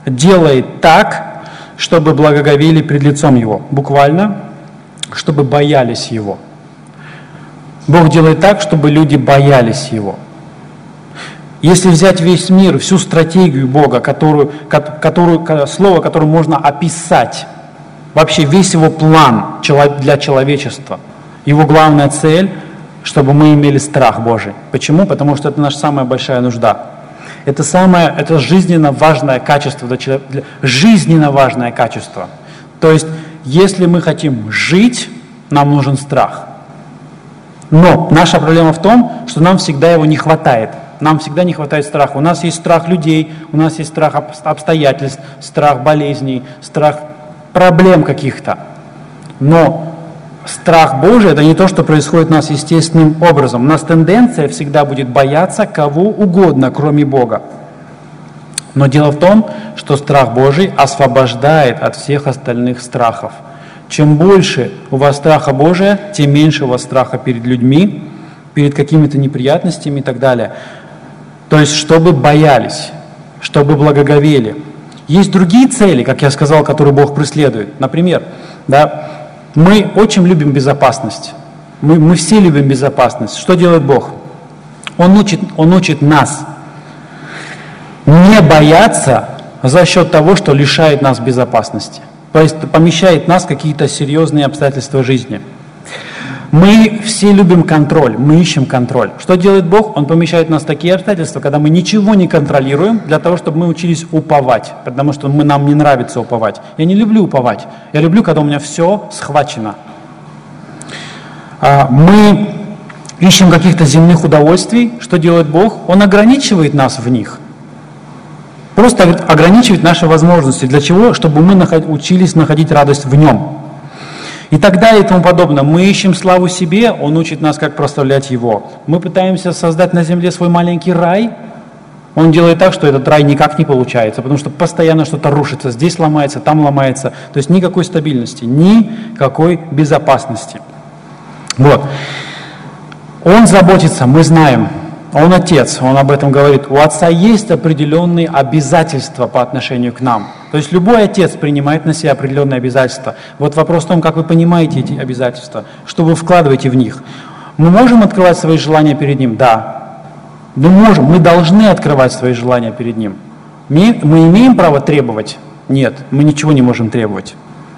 делает так, чтобы благоговели пред лицом Его». Буквально, чтобы боялись Его. Бог делает так, чтобы люди боялись Его. Если взять весь мир, всю стратегию Бога, которую, которую, слово, которое можно описать, вообще весь его план для человечества, его главная цель, чтобы мы имели страх Божий. Почему? Потому что это наша самая большая нужда. Это самое, это жизненно важное качество, для, для, жизненно важное качество. То есть, если мы хотим жить, нам нужен страх. Но наша проблема в том, что нам всегда его не хватает. Нам всегда не хватает страха. У нас есть страх людей, у нас есть страх обстоятельств, страх болезней, страх проблем каких-то. Но страх Божий – это не то, что происходит у нас естественным образом. У нас тенденция всегда будет бояться кого угодно, кроме Бога. Но дело в том, что страх Божий освобождает от всех остальных страхов. Чем больше у вас страха Божия, тем меньше у вас страха перед людьми, перед какими-то неприятностями и так далее. То есть, чтобы боялись, чтобы благоговели. Есть другие цели, как я сказал, которые Бог преследует. Например, да, мы очень любим безопасность. Мы, мы все любим безопасность. Что делает Бог? Он учит, он учит нас не бояться за счет того, что лишает нас безопасности. То есть помещает нас в какие-то серьезные обстоятельства жизни. Мы все любим контроль, мы ищем контроль. Что делает Бог? Он помещает нас в такие обстоятельства, когда мы ничего не контролируем, для того, чтобы мы учились уповать, потому что мы, нам не нравится уповать. Я не люблю уповать, я люблю, когда у меня все схвачено. А, мы ищем каких-то земных удовольствий. Что делает Бог? Он ограничивает нас в них. Просто ограничивает наши возможности. Для чего? Чтобы мы учились находить радость в нем и так далее и тому подобное. Мы ищем славу себе, Он учит нас, как прославлять Его. Мы пытаемся создать на земле свой маленький рай, он делает так, что этот рай никак не получается, потому что постоянно что-то рушится, здесь ломается, там ломается. То есть никакой стабильности, никакой безопасности. Вот. Он заботится, мы знаем, он отец, он об этом говорит. У отца есть определенные обязательства по отношению к нам. То есть любой отец принимает на себя определенные обязательства. Вот вопрос в том, как вы понимаете эти обязательства, что вы вкладываете в них. Мы можем открывать свои желания перед ним? Да. Мы можем, мы должны открывать свои желания перед ним. Мы, мы имеем право требовать? Нет, мы ничего не можем требовать.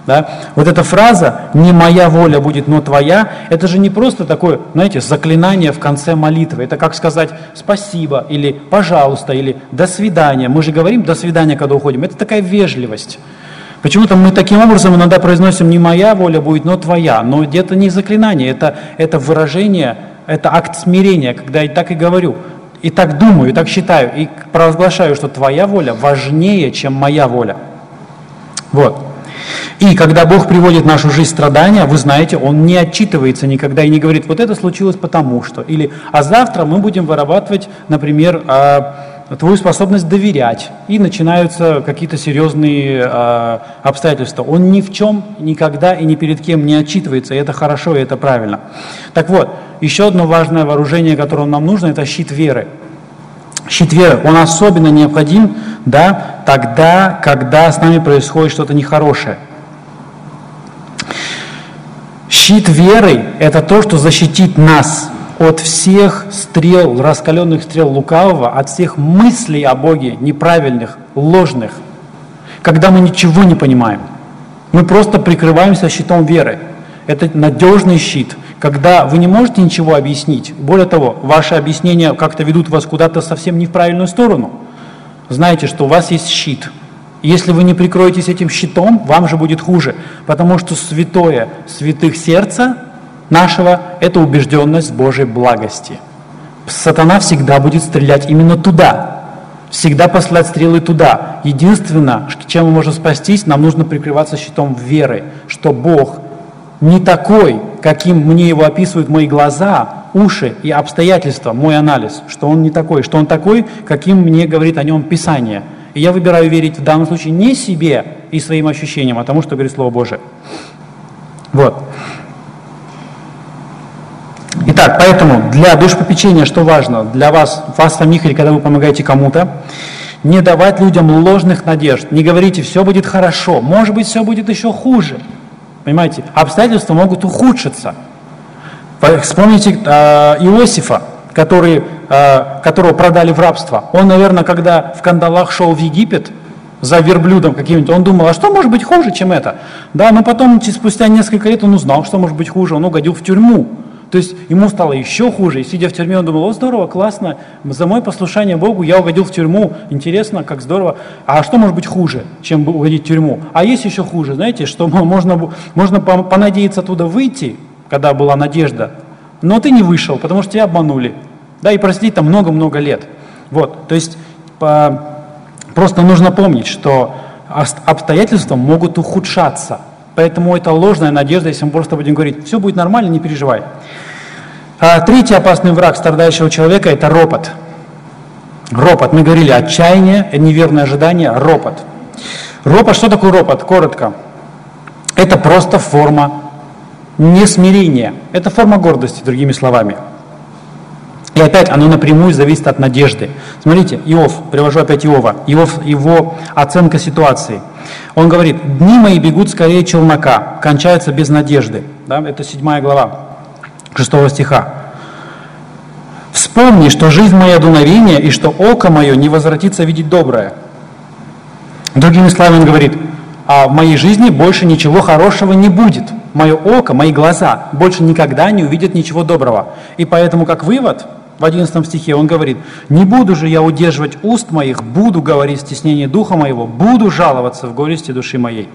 Да? Вот эта фраза «не моя воля будет, но твоя» это же не просто такое, знаете, заклинание в конце молитвы. Это как сказать «спасибо» или «пожалуйста» или «до свидания». Мы же говорим «до свидания», когда уходим. Это такая вежливость. Почему-то мы таким образом иногда произносим «не моя воля будет, но твоя». Но это не заклинание, это, это выражение, это акт смирения, когда я так и говорю. И так думаю, и так считаю, и провозглашаю, что твоя воля важнее, чем моя воля. Вот. И когда Бог приводит в нашу жизнь страдания, вы знаете, Он не отчитывается никогда и не говорит, вот это случилось потому что. Или, а завтра мы будем вырабатывать, например, а, твою способность доверять. И начинаются какие-то серьезные э, обстоятельства. Он ни в чем, никогда и ни перед кем не отчитывается, и это хорошо, и это правильно. Так вот, еще одно важное вооружение, которое нам нужно, это щит веры. Щит веры, он особенно необходим да, тогда, когда с нами происходит что-то нехорошее. Щит веры – это то, что защитит нас от всех стрел, раскаленных стрел лукавого, от всех мыслей о Боге, неправильных, ложных, когда мы ничего не понимаем. Мы просто прикрываемся щитом веры. Это надежный щит, когда вы не можете ничего объяснить. Более того, ваши объяснения как-то ведут вас куда-то совсем не в правильную сторону. Знаете, что у вас есть щит. Если вы не прикроетесь этим щитом, вам же будет хуже, потому что святое святых сердца нашего – это убежденность Божьей благости. Сатана всегда будет стрелять именно туда, всегда посылать стрелы туда. Единственное, чем мы можем спастись, нам нужно прикрываться щитом веры, что Бог не такой, каким мне его описывают мои глаза, уши и обстоятельства, мой анализ, что он не такой, что он такой, каким мне говорит о нем Писание. И я выбираю верить в данном случае не себе и своим ощущениям, а тому, что говорит Слово Божие. Вот. Итак, поэтому для душпопечения что важно? Для вас, вас самих или когда вы помогаете кому-то, не давать людям ложных надежд. Не говорите, все будет хорошо, может быть, все будет еще хуже. Понимаете, обстоятельства могут ухудшиться. Вспомните э, Иосифа, который, э, которого продали в рабство. Он, наверное, когда в кандалах шел в Египет за верблюдом каким-нибудь, он думал, а что может быть хуже, чем это? Да, но потом, спустя несколько лет, он узнал, что может быть хуже, он угодил в тюрьму. То есть ему стало еще хуже, и сидя в тюрьме, он думал, о, здорово, классно, за мое послушание Богу я угодил в тюрьму, интересно, как здорово. А что может быть хуже, чем угодить в тюрьму? А есть еще хуже, знаете, что можно, можно понадеяться оттуда выйти, когда была надежда, но ты не вышел, потому что тебя обманули. Да, и просидеть там много-много лет. Вот, то есть по, просто нужно помнить, что обстоятельства могут ухудшаться. Поэтому это ложная надежда, если мы просто будем говорить, все будет нормально, не переживай. А третий опасный враг страдающего человека – это ропот. Ропот. Мы говорили отчаяние, неверное ожидание, ропот. Ропот, что такое ропот? Коротко. Это просто форма несмирения. Это форма гордости, другими словами. И опять оно напрямую зависит от надежды. Смотрите, Иов, привожу опять Иова, Иов, его оценка ситуации. Он говорит, дни мои бегут скорее челнока, кончаются без надежды. Да? Это седьмая глава, шестого стиха. Вспомни, что жизнь моя дуновение, и что око мое не возвратится видеть доброе. Другими словами, он говорит, а в моей жизни больше ничего хорошего не будет. Мое око, мои глаза больше никогда не увидят ничего доброго. И поэтому, как вывод, в 11 стихе он говорит, «Не буду же я удерживать уст моих, буду говорить стеснение духа моего, буду жаловаться в горести души моей».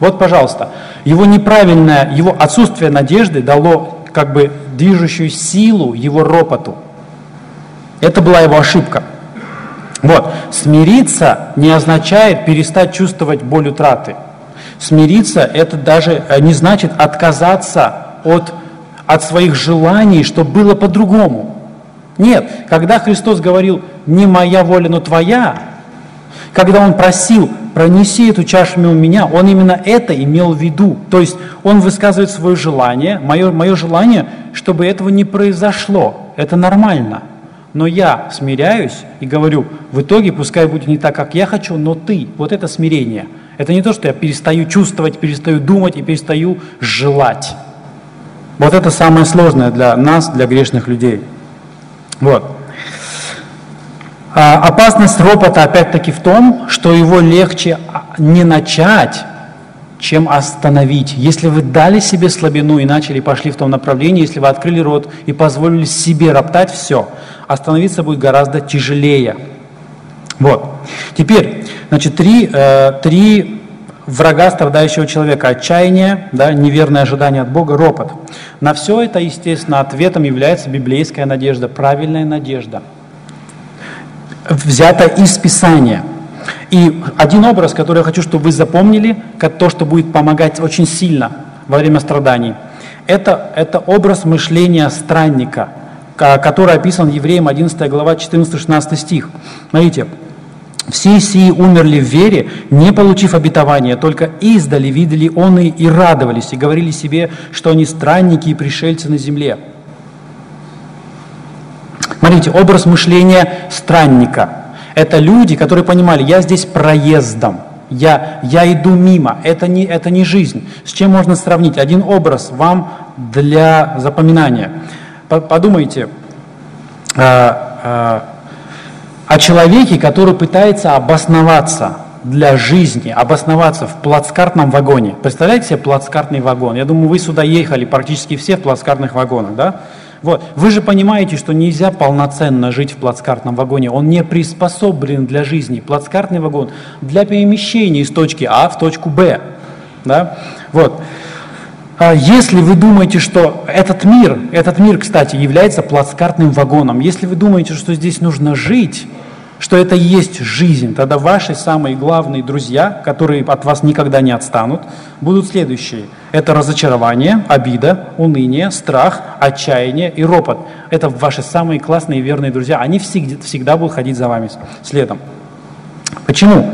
Вот, пожалуйста, его неправильное, его отсутствие надежды дало как бы движущую силу его ропоту. Это была его ошибка. Вот, смириться не означает перестать чувствовать боль утраты. Смириться это даже э, не значит отказаться от, от своих желаний, чтобы было по-другому. Нет, когда Христос говорил «не моя воля, но твоя», когда Он просил «пронеси эту чашу мимо меня», Он именно это имел в виду. То есть Он высказывает свое желание, мое, мое желание, чтобы этого не произошло. Это нормально – но я смиряюсь и говорю, в итоге пускай будет не так, как я хочу, но ты. Вот это смирение. Это не то, что я перестаю чувствовать, перестаю думать и перестаю желать. Вот это самое сложное для нас, для грешных людей. Вот. А опасность ропота опять-таки в том, что его легче не начать, чем остановить. Если вы дали себе слабину и начали, пошли в том направлении, если вы открыли рот и позволили себе роптать, все, остановиться будет гораздо тяжелее. Вот. Теперь, значит, три, э, три врага страдающего человека. Отчаяние, да, неверное ожидание от Бога, ропот. На все это, естественно, ответом является библейская надежда, правильная надежда. Взята из Писания – и один образ, который я хочу, чтобы вы запомнили, как то, что будет помогать очень сильно во время страданий, это, это образ мышления странника, который описан Евреям 11 глава 14-16 стих. Смотрите, все сии умерли в вере, не получив обетования, только издали видели он и, и радовались, и говорили себе, что они странники и пришельцы на земле. Смотрите, образ мышления странника – это люди, которые понимали, я здесь проездом, я, я иду мимо, это не, это не жизнь. С чем можно сравнить? Один образ вам для запоминания. Подумайте э, э, о человеке, который пытается обосноваться для жизни, обосноваться в плацкартном вагоне. Представляете себе плацкартный вагон? Я думаю, вы сюда ехали практически все в плацкартных вагонах, да? Вот. Вы же понимаете, что нельзя полноценно жить в плацкартном вагоне. Он не приспособлен для жизни. Плацкартный вагон для перемещения из точки А в точку Б. Да? Вот. А если вы думаете, что этот мир, этот мир, кстати, является плацкартным вагоном, если вы думаете, что здесь нужно жить, что это и есть жизнь, тогда ваши самые главные друзья, которые от вас никогда не отстанут, будут следующие. Это разочарование, обида, уныние, страх, отчаяние и ропот. Это ваши самые классные и верные друзья. Они всегда, всегда будут ходить за вами следом. Почему?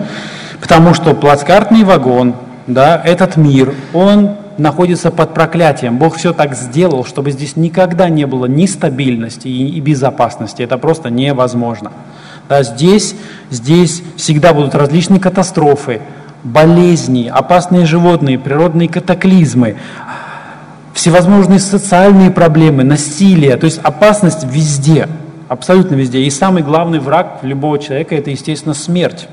Потому что плацкартный вагон, да, этот мир, он находится под проклятием. Бог все так сделал, чтобы здесь никогда не было ни стабильности и безопасности. Это просто невозможно. Да, здесь, здесь всегда будут различные катастрофы, болезни, опасные животные, природные катаклизмы, всевозможные социальные проблемы, насилие. То есть опасность везде, абсолютно везде. И самый главный враг любого человека – это, естественно, смерть.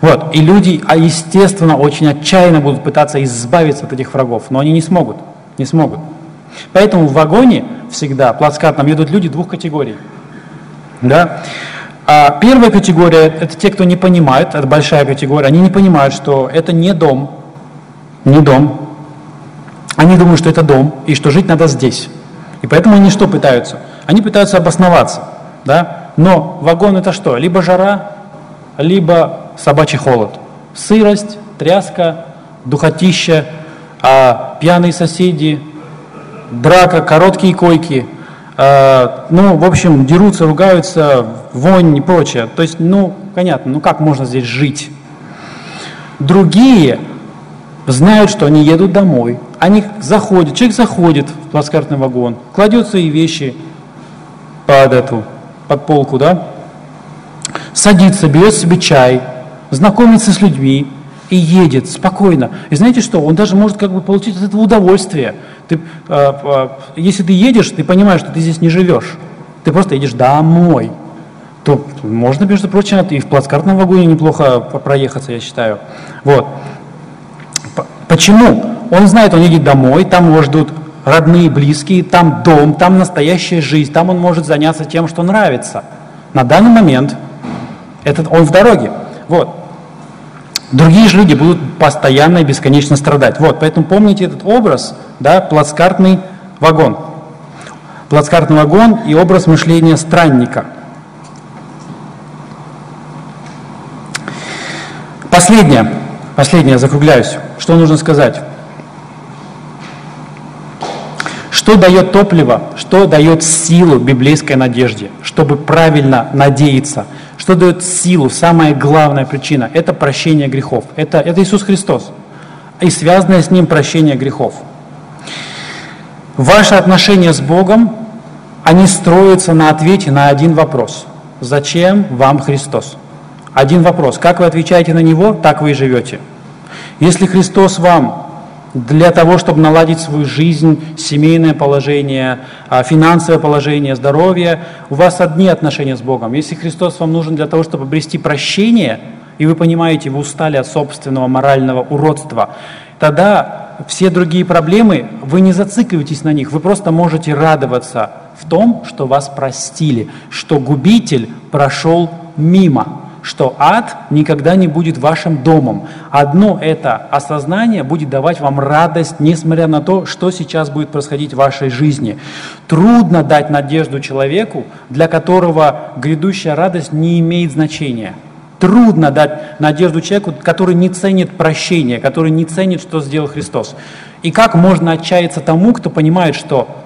Вот. И люди, а естественно, очень отчаянно будут пытаться избавиться от этих врагов, но они не смогут, не смогут. Поэтому в вагоне всегда, плацкартном, едут люди двух категорий – да? А первая категория – это те, кто не понимает, это большая категория, они не понимают, что это не дом, не дом. Они думают, что это дом, и что жить надо здесь. И поэтому они что пытаются? они пытаются обосноваться, да? Но вагон это что? Либо жара, либо собачий холод. Сырость, тряска, духотища, а пьяные соседи, драка, короткие койки, ну, в общем, дерутся, ругаются, вонь и прочее. То есть, ну, понятно, ну как можно здесь жить? Другие знают, что они едут домой, они заходят, человек заходит в плацкартный вагон, кладет свои вещи под эту, под полку, да, садится, берет себе чай, знакомится с людьми и едет спокойно. И знаете что, он даже может как бы получить от этого удовольствие. Ты, э, э, если ты едешь, ты понимаешь, что ты здесь не живешь, ты просто едешь домой, то можно, между прочим, и в плацкартном вагоне неплохо проехаться, я считаю. Вот. Почему? Он знает, он едет домой, там его ждут родные, близкие, там дом, там настоящая жизнь, там он может заняться тем, что нравится. На данный момент этот, он в дороге. Вот. Другие же люди будут постоянно и бесконечно страдать. Вот, поэтому помните этот образ, да, плацкартный вагон. Плацкартный вагон и образ мышления странника. Последнее, последнее, закругляюсь. Что нужно сказать? Что дает топливо, что дает силу библейской надежде, чтобы правильно надеяться? Что дает силу, самая главная причина? Это прощение грехов. Это, это Иисус Христос. И связанное с Ним прощение грехов. Ваши отношения с Богом, они строятся на ответе на один вопрос. Зачем вам Христос? Один вопрос. Как вы отвечаете на него, так вы и живете. Если Христос вам для того, чтобы наладить свою жизнь, семейное положение, а, финансовое положение, здоровье, у вас одни отношения с Богом. Если Христос вам нужен для того, чтобы обрести прощение, и вы понимаете, вы устали от собственного морального уродства, тогда все другие проблемы, вы не зацикливаетесь на них, вы просто можете радоваться в том, что вас простили, что губитель прошел мимо что ад никогда не будет вашим домом. Одно это осознание будет давать вам радость, несмотря на то, что сейчас будет происходить в вашей жизни. Трудно дать надежду человеку, для которого грядущая радость не имеет значения. Трудно дать надежду человеку, который не ценит прощение, который не ценит, что сделал Христос. И как можно отчаяться тому, кто понимает, что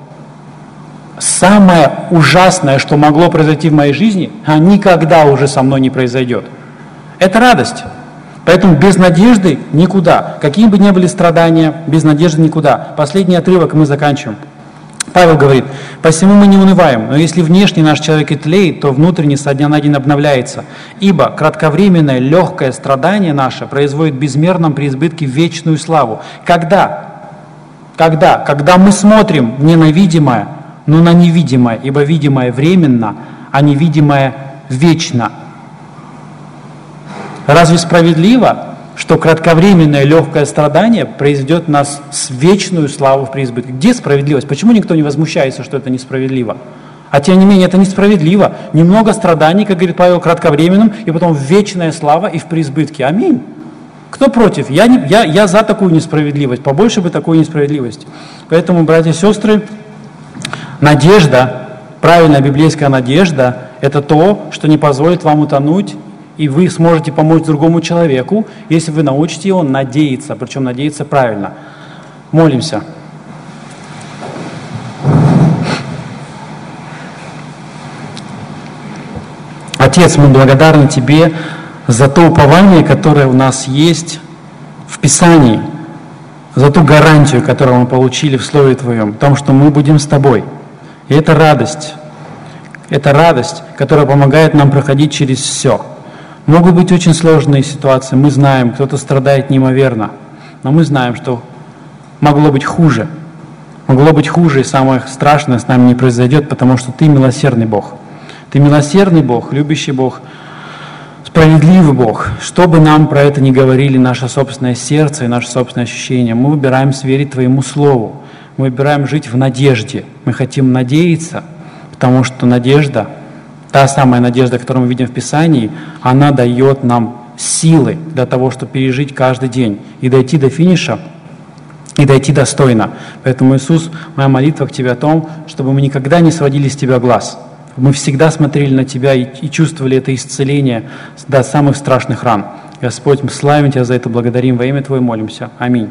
самое ужасное, что могло произойти в моей жизни, а никогда уже со мной не произойдет. Это радость. Поэтому без надежды никуда. Какие бы ни были страдания, без надежды никуда. Последний отрывок мы заканчиваем. Павел говорит, «Посему мы не унываем, но если внешне наш человек и тлеет, то внутренне со дня на день обновляется. Ибо кратковременное легкое страдание наше производит безмерном преизбытке вечную славу». Когда? Когда? Когда мы смотрим ненавидимое, но на невидимое, ибо видимое временно, а невидимое вечно. Разве справедливо, что кратковременное легкое страдание произведет нас с вечную славу в преизбытке? Где справедливость? Почему никто не возмущается, что это несправедливо? А тем не менее, это несправедливо. Немного страданий, как говорит Павел, кратковременным, и потом вечная слава и в преизбытке. Аминь. Кто против? Я, не, я, я за такую несправедливость, побольше бы такой несправедливости. Поэтому, братья и сестры, Надежда, правильная библейская надежда, это то, что не позволит вам утонуть, и вы сможете помочь другому человеку, если вы научите его надеяться, причем надеяться правильно. Молимся. Отец, мы благодарны Тебе за то упование, которое у нас есть в Писании, за ту гарантию, которую мы получили в Слове Твоем, в том, что мы будем с Тобой – и это радость. Это радость, которая помогает нам проходить через все. Могут быть очень сложные ситуации. Мы знаем, кто-то страдает неимоверно. Но мы знаем, что могло быть хуже. Могло быть хуже, и самое страшное с нами не произойдет, потому что ты милосердный Бог. Ты милосердный Бог, любящий Бог, справедливый Бог. Что бы нам про это ни говорили наше собственное сердце и наше собственное ощущение, мы выбираем сверить Твоему Слову. Мы выбираем жить в надежде. Мы хотим надеяться, потому что надежда, та самая надежда, которую мы видим в Писании, она дает нам силы для того, чтобы пережить каждый день и дойти до финиша и дойти достойно. Поэтому, Иисус, моя молитва к Тебе о том, чтобы мы никогда не сводили с Тебя глаз. Мы всегда смотрели на Тебя и, и чувствовали это исцеление до самых страшных ран. Господь, мы славим Тебя за это, благодарим во имя Твое молимся. Аминь.